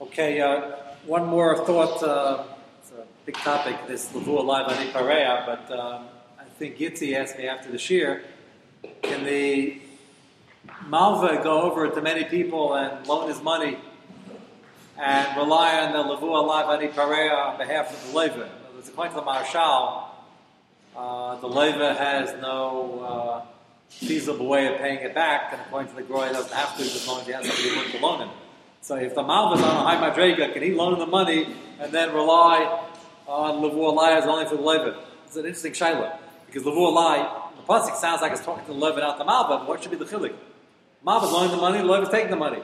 Okay, uh, one more thought. Uh, it's a big topic, this Lavua Live on Ipareya, but um, I think Yitzi asked me after the shear, can the Malva go over to many people and loan his money and rely on the Lavua Live on Ipareya on behalf of the Leva? According to the Marshal, uh, the Leva has no uh, feasible way of paying it back, and according to the Groy, doesn't have to as long as he has somebody willing to loan him. So if the Malva is on a high madrega, can he loan him the money and then rely on Lavur Lai as only for the Levin? It's an interesting shaila because Lavur Lai, the pasuk sounds like it's talking to the Levin, not the Malva. But what should be the chilik? Malva is loaning the money, the Levin is taking the money.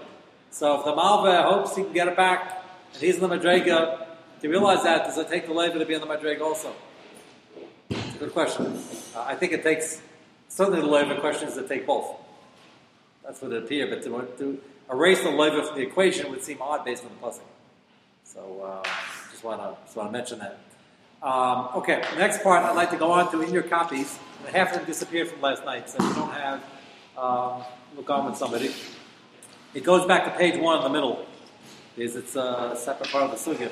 So if the Malva hopes he can get it back and he's in the madrega, to realize that, does it take the Levin to be on the madrega also? It's a good question. Uh, I think it takes certainly the Levin question is to take both. That's what it appears, but to, to erase the leva from the equation would seem odd based on the pasuk. So uh, just want to just want to mention that. Um, okay, next part I'd like to go on to in your copies. Half of them disappeared from last night, so you don't have um, look on with somebody. It goes back to page one in the middle, because it's a separate part of the sugya.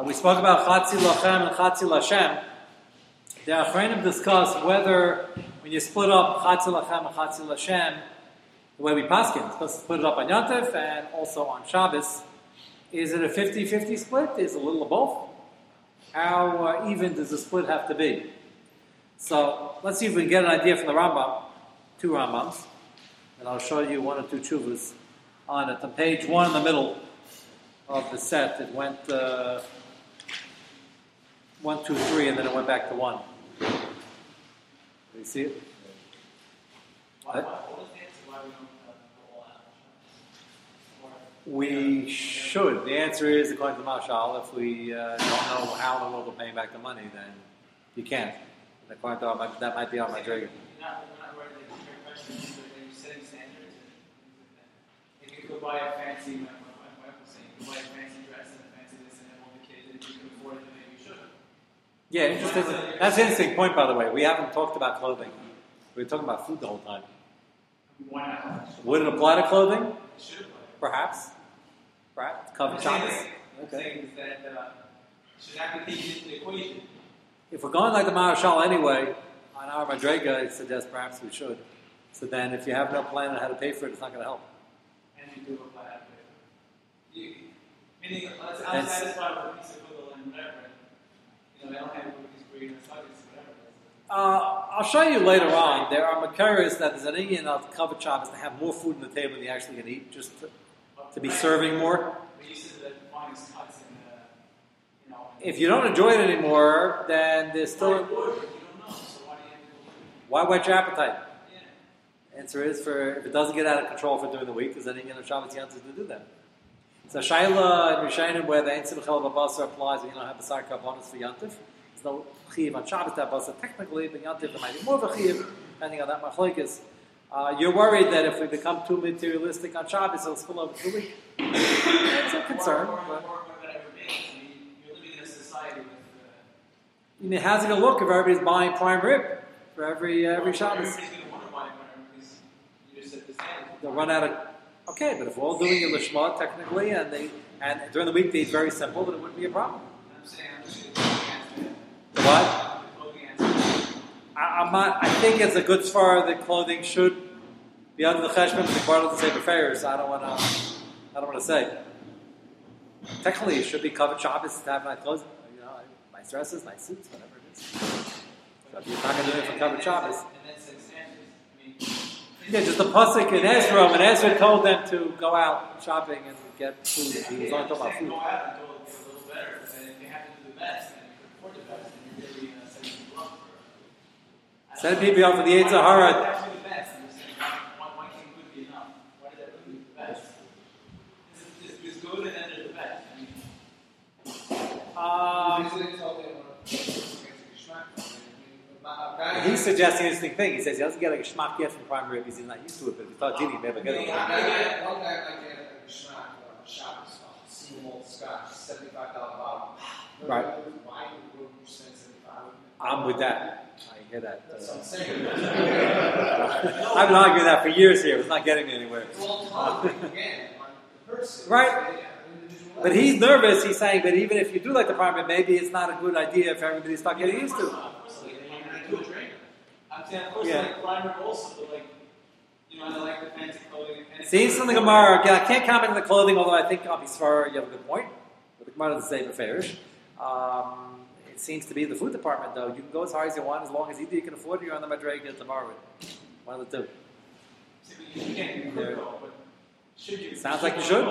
Uh, we spoke about Chatzi Lachem and Chatzi Lashem. The Achronim discuss whether when you split up Chatzi Lachem and Chatzi the way we paskin, it's supposed to split it up on Yantif and also on Shabbos. Is it a 50-50 split? Is it a little of both? How uh, even does the split have to be? So let's see if we can get an idea from the Rambam, two Rambams, and I'll show you one or two chuvas on it. On page one in the middle of the set, it went. Uh, one, two, three, and then it went back to one. You see it? What? We should. The answer is, according to Mashal, if we uh, don't know how in the world we're paying back the money, then you can't. according to our, that might be on my trigger. If buy a fancy, my, wife was saying, buy a fancy dress and a fancy this and have all the kids, and you can afford it, then you should. Yeah, interesting. That's an interesting point, by the way. We haven't talked about clothing. We're talking about food the whole time. Would it apply to clothing? It should apply. Perhaps. Perhaps. Cover I'm Shabbos. saying, I'm Okay. uh, should have to take into the equation. If we're going like the Marshal anyway, on our Madrega, it suggests perhaps we should. So then, if you have no plan on how to pay for it, it's not going to help. And you do apply that meaning, let's, I'm That's- satisfied with a piece of football and whatever. You know, I don't have cookies, green, or nuggets, whatever. Uh, I'll show you later on. There are Makaris that there's an Indian of covered Shabbos to have more food on the table than you actually can eat, just to, to be serving more. But you said that wine is cuts and, you know. If you don't enjoy it anymore, then there's still. you don't know, why do you have to go Why whet your appetite? Answer is for if it doesn't get out of control for during the week, there's any of Shabbos to do that. So Shaila and Rishayim, where the Ein Simchel Babasar applies, you don't have Basar Karbonis for Yantif, there's no Chiv on Shabbos that Basar technically, but Yantif there might be more of a Chiv, depending on that Machlokes. Uh, you're worried that if we become too materialistic on Shabbos, it'll spill over to the week. It's a concern. Or, or, But, or, or whatever. I mean, you're living in a society with. How's it going to look if everybody's buying prime rib for every uh, every Shabbos? Everybody's going to want to buy whatever because you just said the standard. They'll run out of. Okay, but if we're all doing it lishma technically, and they and during the week they eat very simple, then it wouldn't be a problem. I'm saying I'm just going to answer The what? the clothing answer. I, I'm not. I think it's a good svar that clothing should be under the cheshbon, but the part of the Sefer Fairs. I don't want to. I don't want to say. Technically, it should be covered Shabbos to have my clothes. You know, nice dresses, my suits, whatever it is. So if you're not going to do it for covered Shabbos. And then six standards. I mean, Yeah, just the pasuk in Ezra. When Ezra told them to go out shopping and get food, he was only talking about food. Go out and go a little better, and you have to do the best, and you can afford the best, then you're really uh, setting people up for. Set people up for the Eight Sahara. That's really the best. And you're saying, why, why can't be enough? Why did that be the best? This is, good and then there's the best. I mean, Um, he's suggesting an interesting thing. He says he doesn't get like a schmuck yet from primary because he's not used to it, but if he thought Dini, he never got it. I get one guy I a shmak on Shabbos, single malt scotch, $75 bottle. Right. Why would you spend 75 I'm with that. I hear that. That's what I'm saying. I've been arguing that for years here. It's not getting me anywhere. right? But he's nervous. He's saying, but even if you do like the primary, maybe it's not a good idea if everybody's not getting used to it. I'm of course, Yeah. like primer also, but like, you know, I like the fancy clothing. And See, it's something Gemara. Again, I can't comment on the clothing, although I think obviously you have a good point. But the Gemara doesn't say beferish. Um, it seems to be the food department, though. You can go as high as you want, as long as either you can afford it or you're on the Madrega tomorrow. One of the two. See, you can't, you could go, but should you? Sounds like you should.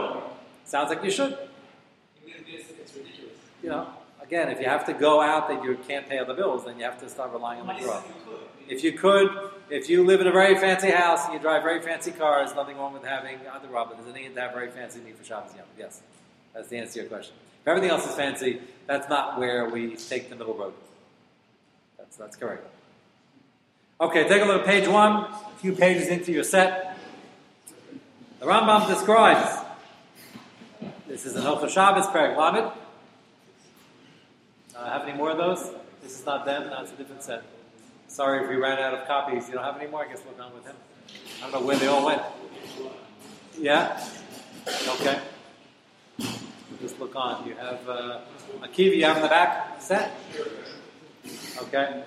Sounds like you should. I mean, it's, it's ridiculous. You know, again, if you have to go out that you can't pay other bills, then you have to start relying on the Money draw. said you could. If you could, if you live in a very fancy house and you drive very fancy cars, nothing wrong with having other Robin. There's a need to have very fancy meat for Shabbos Yom. Yes, that's the answer to your question. If everything else is fancy, that's not where we take the middle road. That's, that's correct. Okay, take a look at page one, a few pages into your set. The Rambam describes, this is an Hilchah Shabbos, Perek Lamed. Uh, have any more of those? This is not them, it's a different set. Sorry if we ran out of copies. You don't have any more? I guess we're done with him. I don't know where they all went. Yeah? Okay. Just look on. You have uh, a kiwi you have in the back set? Okay.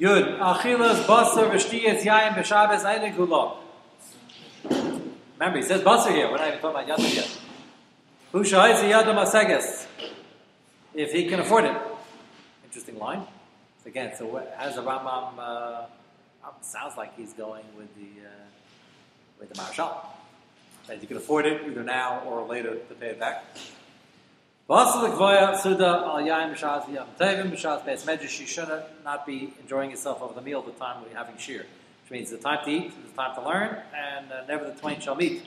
Yud. Achilas basar v'shtiyas yayin b'shabes eine gulo. Remember, he says basar here. We're not even talking about yadam yet. If he can afford it. Interesting line. Again, so what, the Rambam? Uh, um, sounds like he's going with the uh, with the Marshal. That you can afford it either now or later to pay it back. You should not be enjoying yourself over the meal the time we're having shir, which means the time to eat, the time to learn, and uh, never the twain shall meet.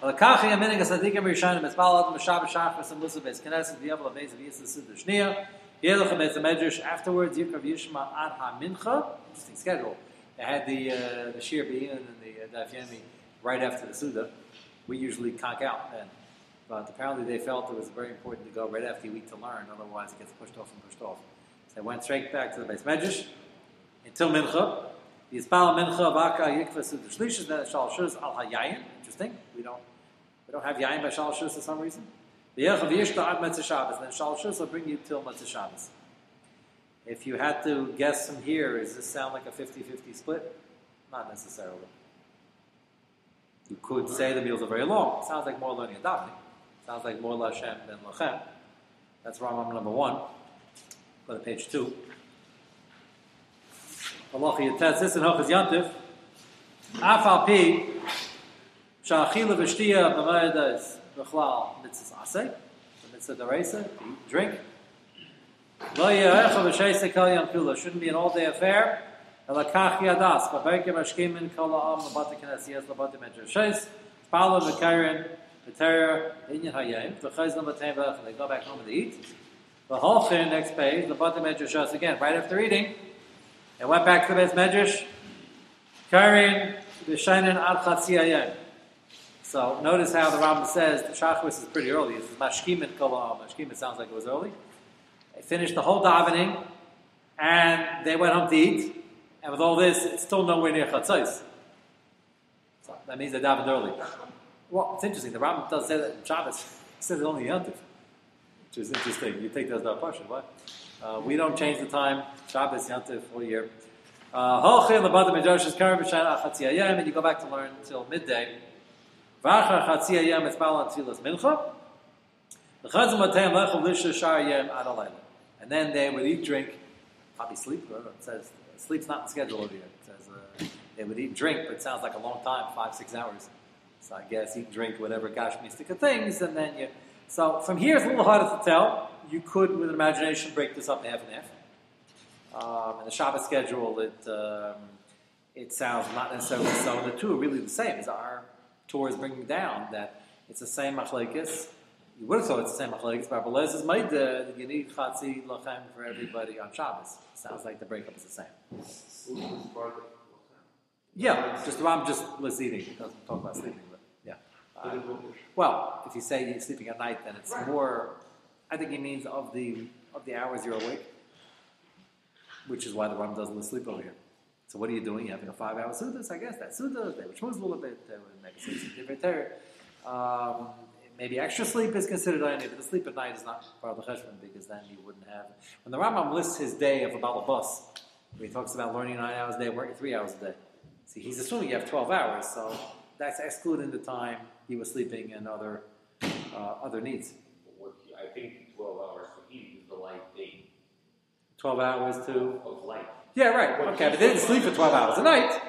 L'kachi aminig asadikim rishonim esbal adam b'shab b'shachas and lusa beis knesset v'yavel avez v'yis l'sid l'shniya yelech beis medrash afterwards yikav yishma ad ha-mincha. Interesting schedule. They had the uh, the shir bein and the uh, daf yomi right after the suda. We usually conk out then. But apparently they felt it was very important to go right after the week to learn otherwise it gets pushed off and pushed off. So they went straight back to the beis medrash. Until mincha. Yispal mincha vaka yikva suda shlishas then shal shuz al hayayin. Interesting. We don't we don't have yayin by Shal Shus for some reason. The Yechav Yishta ad Mitzvah Shabbos, then Shal Shus will bring you till Mitzvah Shabbos. If you had to guess from here, does this sound like a 50-50 split? Not necessarily. You could say the meals are very long. Sounds like more learning and davening. Sounds like more Lashem than Lachem. That's Rambam number one. Go to page two. Allah Yates, this in Hochaz Yantiv. Afal Pi, Sha'achila v'shtiya b'mayada is b'chlal mitzvah aseh, the mitzvah deraisa, eat, drink. Lo ye'echa v'sheisek kol yom kula, shouldn't be an all-day affair. Elakach yadas, b'berke mashkimin kol ha'am l'bata knesiyas l'bata medrash sheis, palo v'kairin, v'terer, inyan hayim, v'chayz l'batein v'ech, they go back home and eat. V'holchin, next page, l'bata medrash sheis, again, right after eating, they went back to the base medrash, Kairin, v'shainin ad chatziyayim. So notice how the Rambam says the Shachris is pretty early. It's Mashkimin Kol Mashkimin sounds like it was early. They finished the whole davening, and they went home to eat. And with all this, it's still nowhere near Chatzos. So that means they davened early. Well, it's interesting. The Rambam does say that in Shabbos. He says it only Yantiv, which is interesting. You take that as our question. What? Uh, we don't change the time. Shabbos Yantiv all year. Achatziyayim, and you go back to learn until midday. V'achar chatziyayim etzbal atzilas mincha. L'chazim atem lechem lisha shar yem ad. And then they would eat, drink, probably sleep. Whatever it says, sleep's not in schedule over here. It says uh, they would eat, drink, but it sounds like a long time, five, six hours. So I guess eat, drink, whatever gosh mystica things, and then you. So from here, it's a little harder to tell. You could, with imagination, break this up in half and half. Um, in the Shabbat schedule, it um, it sounds not necessarily so. The two are really the same. As our Torah is bringing down that it's the same machlekes. You would have thought it's the same machlekes, but Belez is made the you need chatzi lachem for everybody on Shabbos. Sounds like the breakup is the same. Yeah, just I'm just less eating. It doesn't talk about sleeping, but yeah. Uh, well, if you say you're sleeping at night, then it's more. I think he means of the of the hours you're awake, which is why the Ram doesn't sleep over here. So what are you doing? You're having a five-hour sudas, I guess. that sudas. They would schmooze a little bit. They would make a different um, Maybe extra sleep is considered only, but the sleep at night is not part of the cheshbon because then you wouldn't have. When the Rambam lists his day of about a where he talks about learning nine hours a day, working three hours a day. See, he's assuming you have 12 hours, so that's excluding the time he was sleeping and other uh, other needs. What, I think 12 hours for him is the light day 12 hours to. of light. Yeah, right. Okay, but they didn't sleep for 12 hours a night.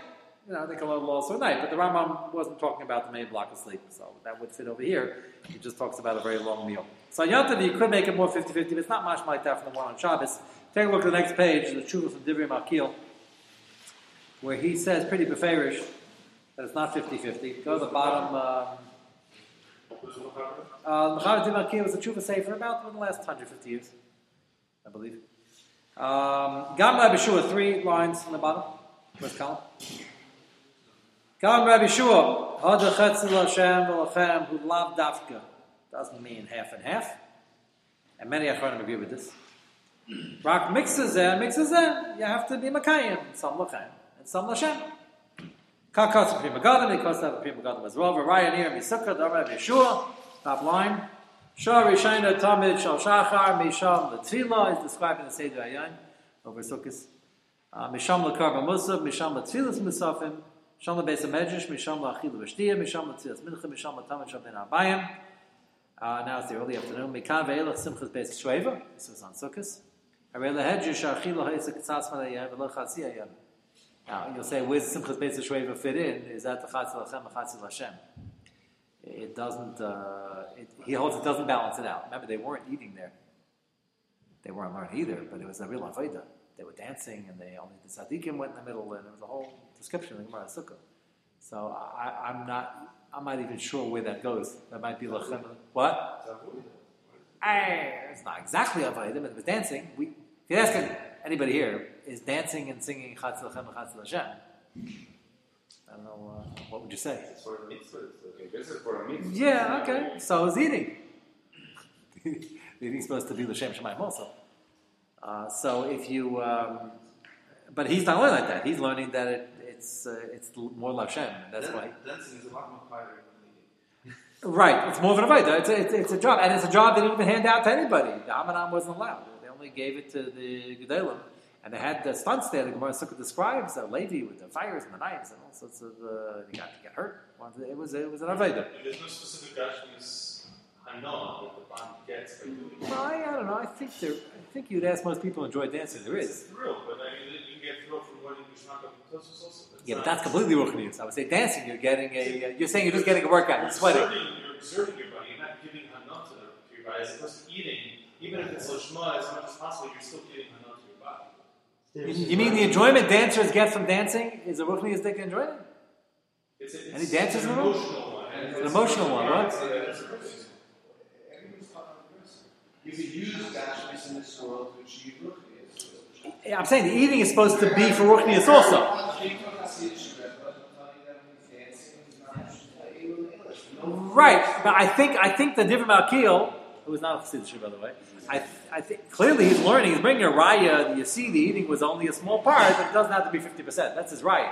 You know, they can learn also a night. But the Rambam wasn't talking about the main block of sleep, so that would fit over here. He just talks about a very long meal. So Yantav, you could make it more 50 50, but it's not much like that from the one on Shabbos. Take a look at the next page, the Tshuva from Divrei Malkiel, where he says pretty beferish that it's not 50 50. Go to the bottom. Um, uh, Makil was a Tshuva Sefer about in the last 150 years, I believe. Um, Gam Rabbi Shua, three lines in the bottom, first column. Gam Rabbi Shua, Hada Chetzel Hashem V'Lachem Hu Lav Dafka. Doesn't mean half and half. And many Achronim agree with this. Rak mixes there, mixes there. You have to be Makayim, some Lachem, and some Lashem. Kakos Pri Megadim, because have a Pri Megadim as well. Raya Nir Misukah, Rabbi Shua, top line. Shah Rishayna Tamid Shal Shachar Misham Latvila is describing the Seder Ayan over Sukkot. Uh, Misham Lakarba Musaf, Misham Latfilas Musafim, Misham Beis Medrash, Misham Lachil Vashtia, Misham Latzilas Mincha, Misham Latamid Shabin Abayim. Uh, now it's the early afternoon. Mikan Ve'elach Simchas Beis Shveva. This was on Sukkot. Arela Hedjish Achila Ha'isa Kitzatz Malayah V'lo Chatzi Ayam. Now you'll say, where's Simchas Beis Shveva fit in? Is that the Chatzi Lachem, the Chatzi Lashem? It doesn't. Uh, it, he holds it doesn't balance it out. Remember, they weren't eating there. They weren't learning either, but it was a real avodah. They were dancing, and they only the tzaddikim went in the middle, and it was a whole description of the Gemara Sukkah. So I, I'm not. I'm not even sure where that goes. That might be lachem. What? I, it's not exactly avodah, but it was dancing. We, if you ask anybody here, is dancing and singing Chatz Lachem and Chatz? I don't know. Uh, what would you say? It's for a mitzvah. Okay, this is for a mitzvah. Yeah, okay. So is eating. eating supposed to be the Shem Shemaim also. Uh, so if you, um, but he's not learning like that. He's learning that it, it's uh, it's more Lashem. That's why. Dancing is a lot more quieter than eating. Right. It's more of an avodah. It's a, it's, it's a job, and it's a job they didn't even hand out to anybody. The Hamanam wasn't allowed. They only gave it to the Gedalim. And they had the stunts there. The Gemara Sukkah describes uh, Levi with the fires and the knives and all sorts of. Uh, he got to get hurt. It was it was an avodah. There's no specific Gashmis Hanon that the band gets by doing it. I, I don't know. I think there. I think you'd ask most people enjoy dancing. there is. It's thrill, but I mean, you get thrill from learning Mishnah Tosus also. It's Yeah, but that's completely ruchnius. I would say dancing. You're getting a. You're saying you're just getting a workout. You're sweating. You're exerting your body. You're not giving Hanon to, the, to your body. As opposed to eating, even if it's Lashma, as much as possible, you're still giving Hanon to your body. You, you mean the enjoyment dancers get from dancing is a ruchnius they can enjoy it? It's, a, it's Any dancers an in the room? emotional one. And An emotional one, what? It's a- Everyone's talking. You could use Gashmis in this world to achieve ruchnias. Yeah, I'm saying the eating is supposed to be for ruchnius also. Right, but I think I think the Divrei Malkiel, who is not a Chassid by the way, I, I think clearly he's learning. He's bringing a raya. You see, the eating was only a small part, but it doesn't have to be fifty percent. That's his raya.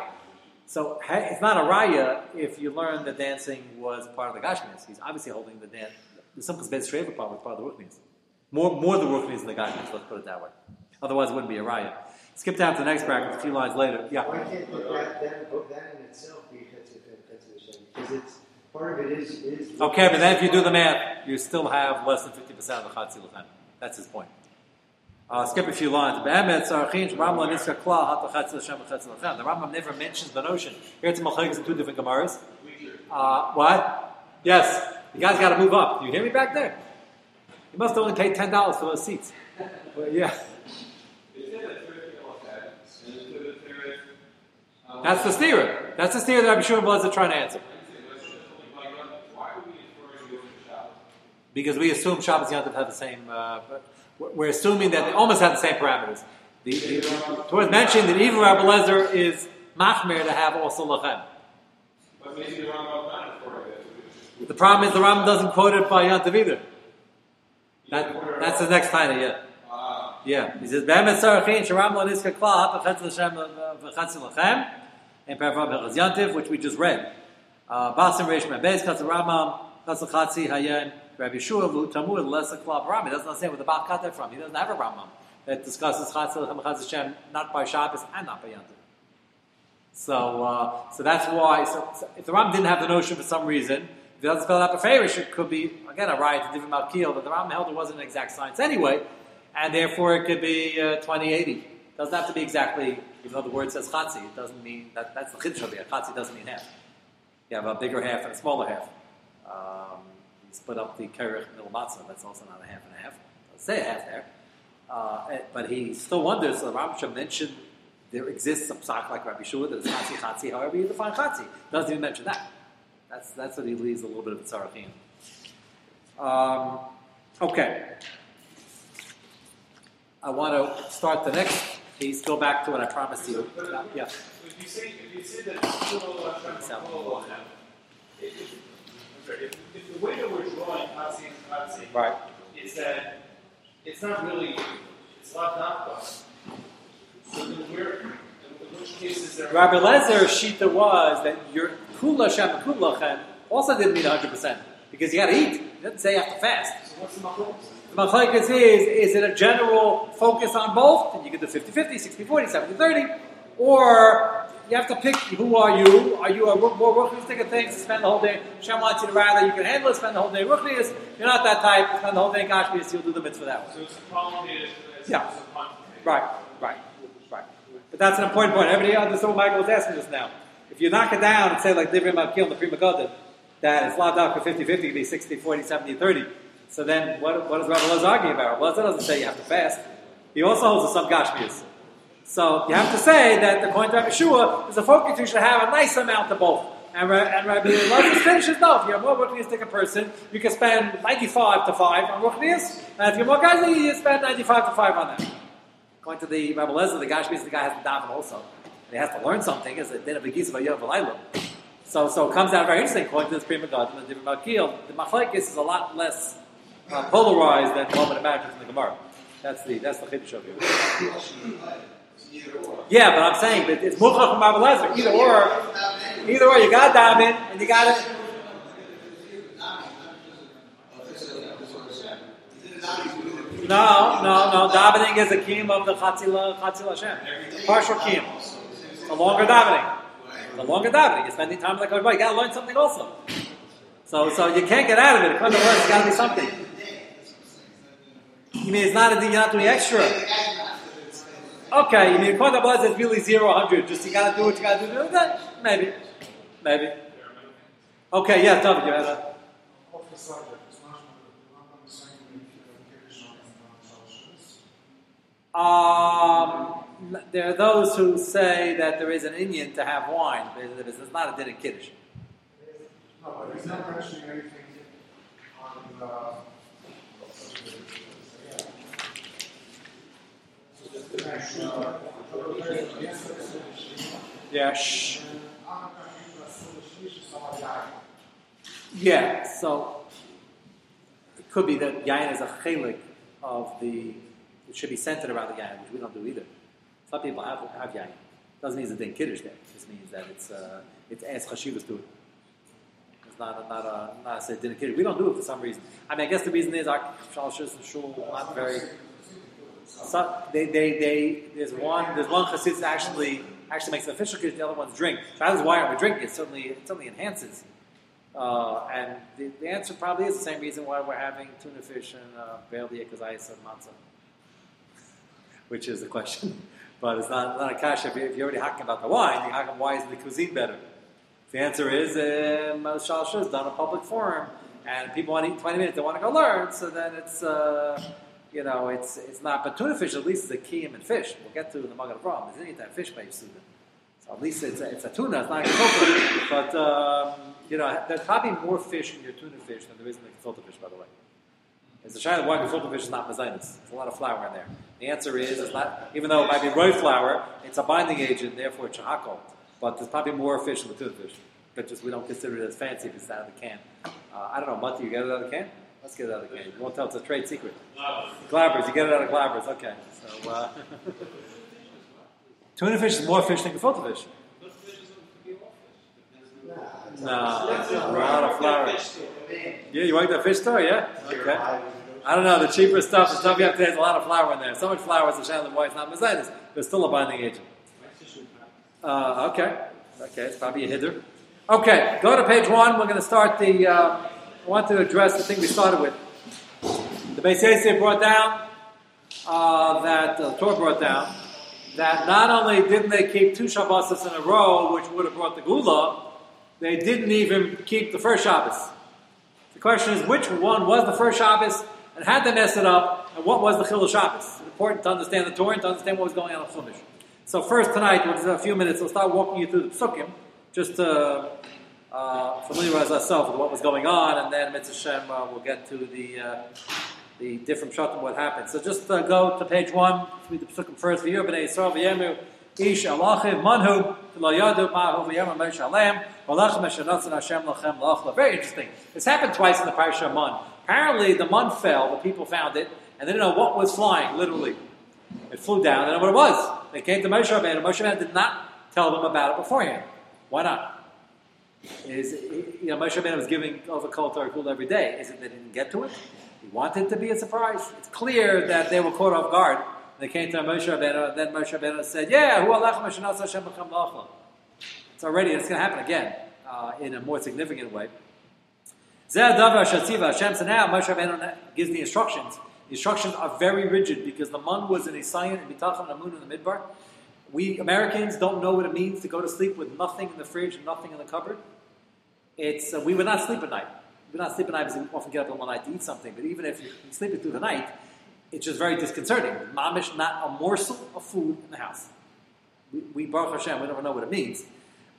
So it's not a raya if you learn that dancing was part of the Gashmis. He's obviously holding the dance. The Simchas Ben Shreva part was part of the Ruchnis. More more the Ruchnis than the Gashmis. Let's put it that way. Otherwise, it wouldn't be a raya. Skip down to the next bracket. A few lines later. Yeah. Why can't that, that, that in itself be Because it's, part of it is, is. Okay, but then if you do the math, you still have less than 50% of the Chatzi Lechem. That's his point. Uh, skip a few lines. The Rambam never mentions the notion. Here it's Malchagis in two different Gemaras. Uh, what? Yes. You guys got to move up. Do you hear me back there? You must only pay $10 for those seats. Well, yeah. That's the steer. That's the steer that Shimon Blaz is trying to answer. Because we assume Shabbos and Yom Tov have the same. Uh, we're- assuming that they almost have the same parameters. The, the, Torah mentioned that even Rabbi Lezer is machmir to have also lachem. But maybe the Rambam not for it. The problem is the Ram doesn't quote it by Yantav either. That, that's the next time, yeah. Ah, Yeah, he says, "Be'emet sarachin sharam lo niska klal v'chetz l'shem v'chetz l'chem," in Paragraph Bechaz Yantiv, which we just read. Uh, Basim Reish Mebez Katz Ramam Katz Chatzi Hayen Rabbi Yeshua Vu Tamud Lesa Klal Ram. He doesn't understand where the Baal got that from. He doesn't have a Ramam that discusses Chatz l'chem v'chetz l'shem not by Shabbos and not by Yantiv. So, uh, so that's why. So, so if the Ram didn't have the notion for some reason, if he doesn't spell it out beferish, it could be again a riot to Divrei Malkiel. But the Ram held it wasn't an exact science anyway, and therefore it could be uh, 2080. Doesn't have to be exactly. Even though the word says chatzi, it doesn't mean that. That's the chiddush over here. Chatzi doesn't mean half. You have a bigger half and a smaller half. Um, split up the kerech middle matzah. That's also not a half and a half. Let's say a half there. Uh, but he still wonders. So the Rambam mentioned there exists a psak like Rabbi Shua that is chatzi chatzi. However you define chatzi, doesn't even mention that. That's that's what he leaves a little bit of a tzarachin. Um, okay. I want to start the next piece. Go back to what I promised you. Yeah. If you say, if you say that if, if, I'm sorry, if, if the way that we're drawing Hatzi and Hatzi Right. is that it's not really, it's not not So then we're, in which case is there? Rabbi Lezer's shita was that your kula shem kula chen also didn't mean 100 percent because you got to eat. It doesn't say you have to fast. So what's the machlokes? The is, is it a general focus on both? And you get the 50-50, 60-40, 70-30, or you have to pick who are you? Are you a more ruchnistic of things to spend the whole day? Shem wants you to rather you can handle it, spend the whole day ruchnias. You're not that type, spend the whole day in gashmias, you'll do the mitzvah that way. So it's a it's Yeah. it's a quantitative. Right, right, right. But that's an important point. Everybody understood what Michael was asking just now. If you knock it down and say like Divrei Malkiel and the Pri Megadim, that it's locked out for 50-50, it'd be 60, 40, 70, 30. So then what, what is Rabbi Lez arguing about? Well, that doesn't say you have to fast. He also holds a some Gashmias. So you have to say that according to Rabbi Shua, is a focus you should have a nice amount of both. And, and Rabbi Lez's finishes, if you're a more Ruchniistic a person, you can spend 95 to 5 on Ruchnias, and if you're more Gazli, you spend 95 to 5 on that. According to the Rabbi Lezer, the Gashmis, the guy has to daven also. And he has to learn something, is a din of a gisa v'yov v'layla. So, so it comes out very interesting, according to this Prima God, the Divrei Malkiel, the Machlaikis is a lot less uh, polarized than one would imagine from the Gemara. That's the, that's the Chiddush of it. Yeah, but I'm saying, but it's Mukhach from Rabbi Lezer, either or, either or, you got daven, and you got it. No, no, no. Davening is a kiyum of the Chatzila, Chatzila Hashem. Partial kiyum. The longer davening. The longer davening. You're spending time like everybody. You gotta learn something also. So, so you can't get out of it. To it's gotta be something. You mean it's not a thing you're not doing extra? Okay, you mean to the it's really zero, hundred. Just you gotta do what you gotta do. Then Maybe. Maybe. Okay, yeah, David, you had is that Um, there are those who say that there is an Indian to have wine, it's not a din of kiddush. No, but he's not mentioning anything on the. Shh. Yeah. So it could be that yain is a chelik of the. It should be centered around the yain, which we don't do either. Some people have have yain. Doesn't mean it's a din kiddush there. It just means that it's uh, it's as chashivas to it. It's not not a not a din kiddush. We don't do it for some reason. I mean, I guess the reason is our and shul not very. They, they, they, there's one, there's one chassid actually, actually makes an official kiddush, the other one's drink. So that is why I'm drinking. It certainly, it certainly enhances. Uh, and the, the answer probably is the same reason why we're having tuna fish and uh, barely ekazayis and matzah, which is the question. But it's not, not a kasha. If if you're already talking about the wine, you're talking why is the cuisine better? The answer is um, Shalsha is done in a public forum, and people want to eat 20 minutes, they want to go learn, so then it's, uh, you know, it's it's not. But tuna fish at least is a kiyam and fish. We'll get to in the Magen Avraham. There's any that fish by Yisuda. So at least it's a, it's a tuna, it's not a gefilte. But, um, you know, there's probably more fish in your tuna fish than there is in the gefilte fish, by the way. It's a shayla why gefilte fish is not mazinus. There's a lot of flour in there. The answer is, it's not, even though it might be roy flour, it's a binding agent, therefore it's shahakol. But there's probably more fish in the tuna fish. But just we don't consider it as fancy if it's out of the can. Uh, I don't know, Matti, you get it out of the can? Let's get it out of the can. You won't tell it's a trade secret. Glabbers, you get it out of glabbers. Okay. So, uh, tuna fish is more fish than gefilte fish. No, we're out of flour. Yeah, you like the fish store? Yeah. Okay. I don't know. The cheaper stuff, the stuff you have today, has a lot of flour in there. So much flour is a shayla why not mezaitis, but still a binding agent. Uh, okay. Okay, it's probably a hitter. Okay, go to page one. We're going to start the. Uh, I want to address the thing we started with. The Beis Yosef brought down uh, that uh, Torah brought down that not only didn't they keep two Shabbos in a row, which would have brought the Gula, they didn't even keep the first Shabbos. The question is, which one was the first Shabbos, and had they messed it up, and what was the Chilul Shabbos? It's important to understand the Torah and to understand what was going on in Chumash. So first tonight, in a few minutes, we'll start walking you through the Psukim, just to uh, familiarize ourselves with what was going on, and then Mitzvah Shem, uh, we'll get to the uh, the different shatim what happened. So just uh, go to page one, read the Psukim first. B'nei Yisrael v'yemu ish alachiv manhu lo yadu ma'hu v'yemu alem Hashem lachem lachla. Very interesting. This happened twice in the Parsha Mun. Apparently the Mun fell, the people found it, and they didn't know what was flying, literally. It flew down, they didn't know what it was. They came to Moshe Rabbeinu. Moshe Rabbeinu did not tell them about it beforehand. Why not? Is you know Moshe Rabbeinu was giving over Kol Torah Kul every day. Is it they didn't get to it? He wanted to be a surprise. It's clear that they were caught off guard. They came to Moshe Rabbeinu, then Moshe Rabbeinu said, "Yeah, hu Hashem b'chem la'achla." It's already it's going to happen again uh, in a more significant way. Zeh davar shatziva Hashem. So now Moshe Rabbeinu gives the instructions. The instructions are very rigid because the man was in Isayan and Bitachon and Amun in the Midbar. We Americans don't know what it means to go to sleep with nothing in the fridge and nothing in the cupboard. It's uh, we would not sleep at night. We would not sleep at night because we often get up in the night to eat something. But even if you're sleeping through the night, it's just very disconcerting. Mamish, not a morsel of food in the house. We, we Baruch Hashem, we never know what it means.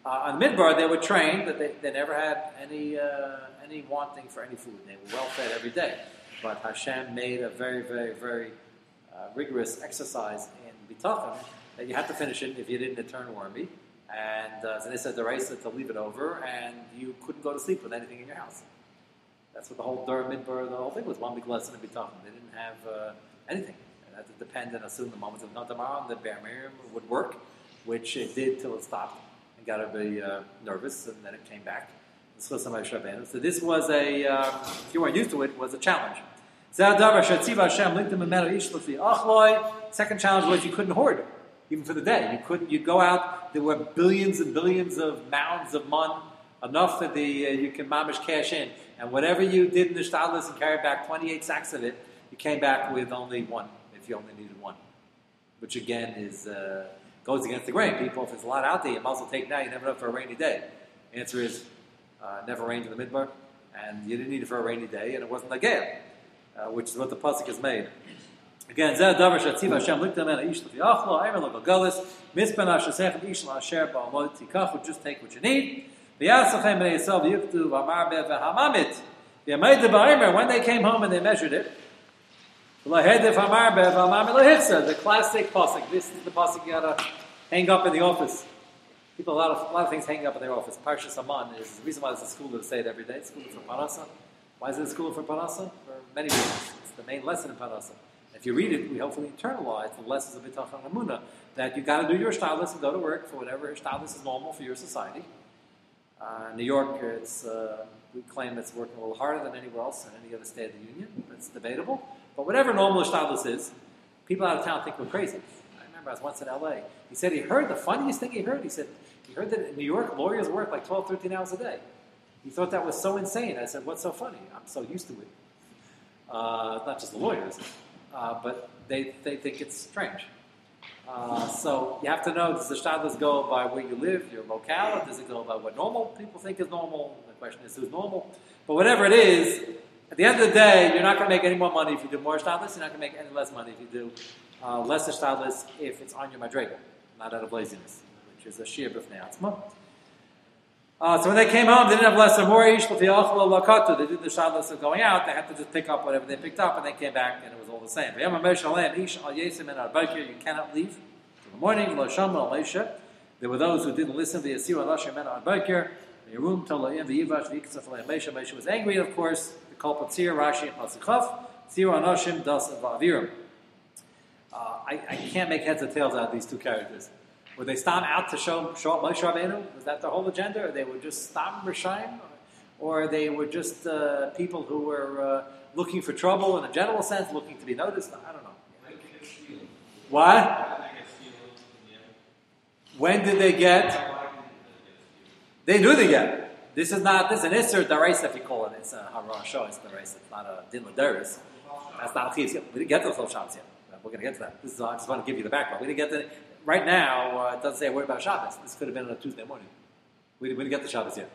Uh, on Midbar, they were trained that they, they never had any uh, any wanting for any food. They were well fed every day. But Hashem made a very, very, very uh, rigorous exercise in Bitachon that you had to finish it if you didn't, it turned wormy. And uh, they said the race to leave it over, and you couldn't go to sleep with anything in your house. That's what the whole Dur Midbar, the whole thing was one big lesson in Bitachon. They didn't have uh, anything. That had to depend and assume the moment of Notamar, the Bear Miriam would work, which it did till it stopped and got everybody uh, nervous, and then it came back. So this was a, uh, if you weren't used to it, was a challenge. Second challenge was you couldn't hoard, even for the day. You couldn't. You'd go out. There were billions and billions of mounds of mun, enough that the uh, you can mamish cash in. And whatever you did in the shtadlis and carried back 28 sacks of it, you came back with only one, if you only needed one. Which again is uh, goes against the grain. People, if there's a lot out there, you might as well take now. You never know for a rainy day. Answer is uh, never rained in the midbar, and you didn't need it for a rainy day, and it wasn't a gale, uh, which is what the pasuk is made. Again, Zeh Davar Shatziv Hashem Likta Mena Ish Lefi Achlo Aymer Lo Galis Mispen Ashasechem Ish La Asher Ba'amod Tikachu Just take what you need. V'yasachem Bnei Yisrael V'yuktu V'amar Be'v V'hamamit V'yamayde Ba'aymer When they came home and they measured it V'lahedef Hamar Be'v V'hamamit L'hichsa The classic pasuk. This is the pasuk you gotta hang up in the office. People, a lot of, a lot of things hang up in their office. Parshas Aman is the reason why there's a school that say it every day. It's school for Parasa. Why is it a school for Parasa? For many reasons. It's the main lesson in Parasa. If you read it, we hopefully internalize the lessons of Bitachon Amuna that you got to do your stylus and go to work for whatever stylus is normal for your society. Uh, New York, it's, uh, we claim it's working a little harder than anywhere else in any other state of the union. It's debatable. But whatever normal stylus is, people out of town think we're crazy. I remember I was once in LA. He said he heard the funniest thing he heard. He said he heard that in New York lawyers work like 12, 13 hours a day. He thought that was so insane. I said, What's so funny? I'm so used to it. Uh, not just the lawyers, uh, but they, they think it's strange. Uh, so you have to know does the shadlas go by where you live, your locale, does it go by what normal people think is normal? The question is who's normal. But whatever it is, at the end of the day, you're not going to make any more money if you do more shadlas. You're not going to make any less money if you do uh, less shadlas if it's on your madrega, not out of laziness, which is a shir b'fnei atzma. Uh, so when they came home, they didn't have less than more They did the shadlas of going out. They had to just pick up whatever they picked up, and they came back, and it was all the same. You cannot leave till the morning. There were those who didn't listen to the Yasir and Lashim Arbakir. Yerum Tolayim V'yivash V'yiksaf Alei Mesha. Was angry, of course, the culprit Tzir, Rashi, and Pasukov. Tzir Anoshim Das Vavirim. Uh, I can't make heads or tails out of these two characters. Were they stam out to show, show up Moshe Rabbeinu? Was that their whole agenda? Or they were just stam Rishayim? Or they were just uh, people who were uh, looking for trouble in a general sense, looking to be noticed? I don't know. What? When did they get? They knew they get. This is not, this is an Isser Daraisa if you call it. It's a Harah Shah, it's Daraisa. It's not a Din Ladaris. That's not a yet. We didn't get to the Chol Shabbos yet. We're going to get to that. This is, I just want to give you the background. We didn't get to, right now, uh, it doesn't say a word about Shabbos. This could have been on a Tuesday morning. We, we didn't get the Shabbos yet.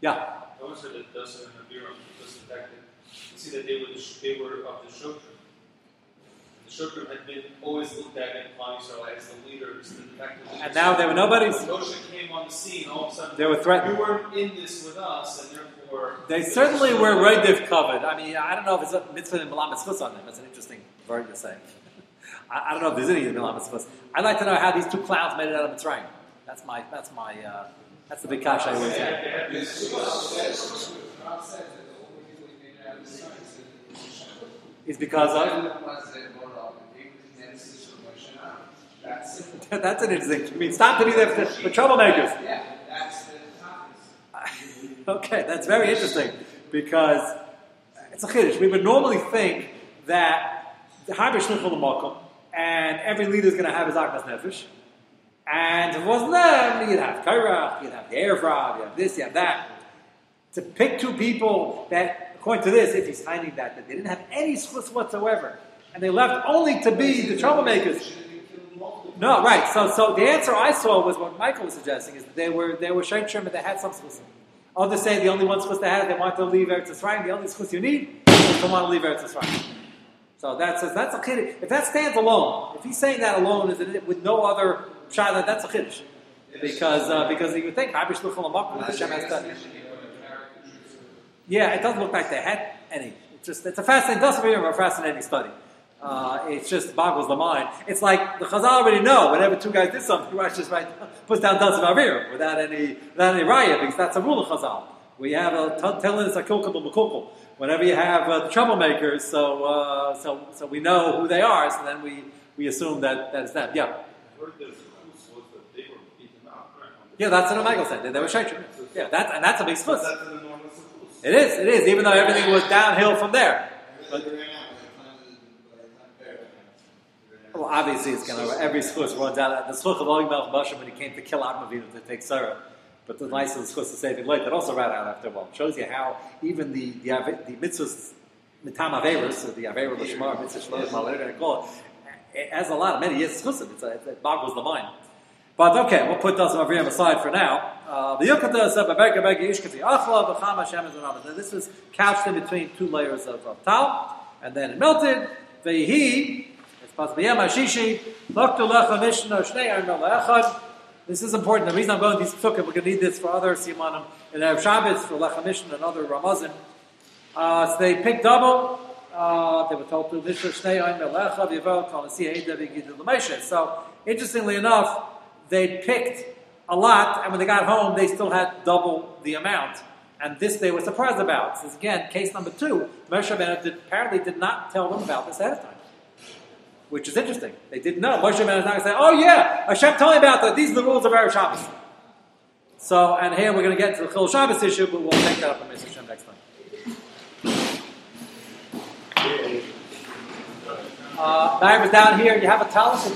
Yeah. Said that Dasa and Abiram, because the fact that you see that they were the, they were of the Shokrim. The Shokrim had been always looked at in Klal Yisrael as the leaders. And, the fact that And now there were nobody's. When Moshe came on the scene, all of a sudden They were threatened. You weren't in this with us, and therefore They certainly were Rediv covered. I mean, I don't know if it's a mitzvah and Mitzvahs on them. That's an interesting word to say. I, I don't know if there's any Milam Mitzvahs. I'd like to know how these two clowns made it out of Mitzrayim. That's my, that's my, uh, that's the big kash I always have. is because of? That's. An interesting. I mean, stop to be there for, troublemakers. Yeah, that's the okay, that's very interesting because it's a chiddush. We would normally think that the Harbe Shlichul L'Makom and every leader is going to have his Akmas Nefesh. And if it wasn't them, you'd have Kairach, you'd have the Erev you'd have this, you have that. To pick two people that, according to this, if he's finding that, that they didn't have any schluss whatsoever, and they left only to be the troublemakers. No, right. So, so the answer I saw was what Michael was suggesting is that they were they were Shaichim and they had some schus. Others say the only one schus they had, they want to leave Eretz Yisrael. The only schus you need is to want to leave Eretz Yisrael. So that's a, that's a chiddush. If that stands alone, if he's saying that alone, is it with no other shayla, that's a chiddush. Because uh, because you would think Hashem has done. Yeah, it doesn't look like they had any. It's just it's a fascinating. Doesn't a fascinating study. Uh, it's just boggles the mind. It's like the Chazal already know whenever two guys did something, Rashi just right, puts down of Avir without any without any raya because that's a rule of Chazal. We have a telling us a b'mekukul. Whenever you have uh, troublemakers, so uh, so so we know who they are, so then we, we assume that that's them. Yeah, I heard the schus was that they were beaten up. Right? yeah, that's what Michael said. They, they were shaychim. Yeah, that's and that's a big split. That's an enormous schus. It is, it is, even though everything was downhill from there. Well, obviously, it's going to every schus runs out. The schus of Olim Melch Basham when he came to kill Admavinu to take Sarah, but the schus to save him late that also ran out after a while. It Shows you how even the the, the mitzvahs mitam averus, the averus l'shmar mitzvah shmar maler and call it has a lot of many years chusim. It boggles the mind. But okay, we'll put Dasim Avriyam aside for now. Uh, The Yukata said, "Babeka bega ishkati achla v'cham Hashem is another." This was couched in between two layers of, of tal, and then it melted. Vehi, it's possible. Shishi, Loktu lecha mishna shnei armel le'echad. This is important. The reason I'm going to these psukim, we're going to need this for other simanim in Erev Shabbos for lecha mishna and other ramazim. Uh, so they picked double. Uh, they were told to Mishra Shnei Ein Melecha L'Moshe. So, interestingly enough, they picked a lot, and when they got home, they still had double the amount. And this they were surprised about. This is again case number two. Moshe did, apparently did not tell them about this ahead of time, which is interesting. They didn't know. Moshe Rabbeinu is not going to say, "Oh yeah, Hashem told me about that. These are the rules of Erev Shabbos." So, and here we're going to get to the Chil Shabbos issue, but we'll take that up in Mr. Next time. Uh, was down here. You have a talent. So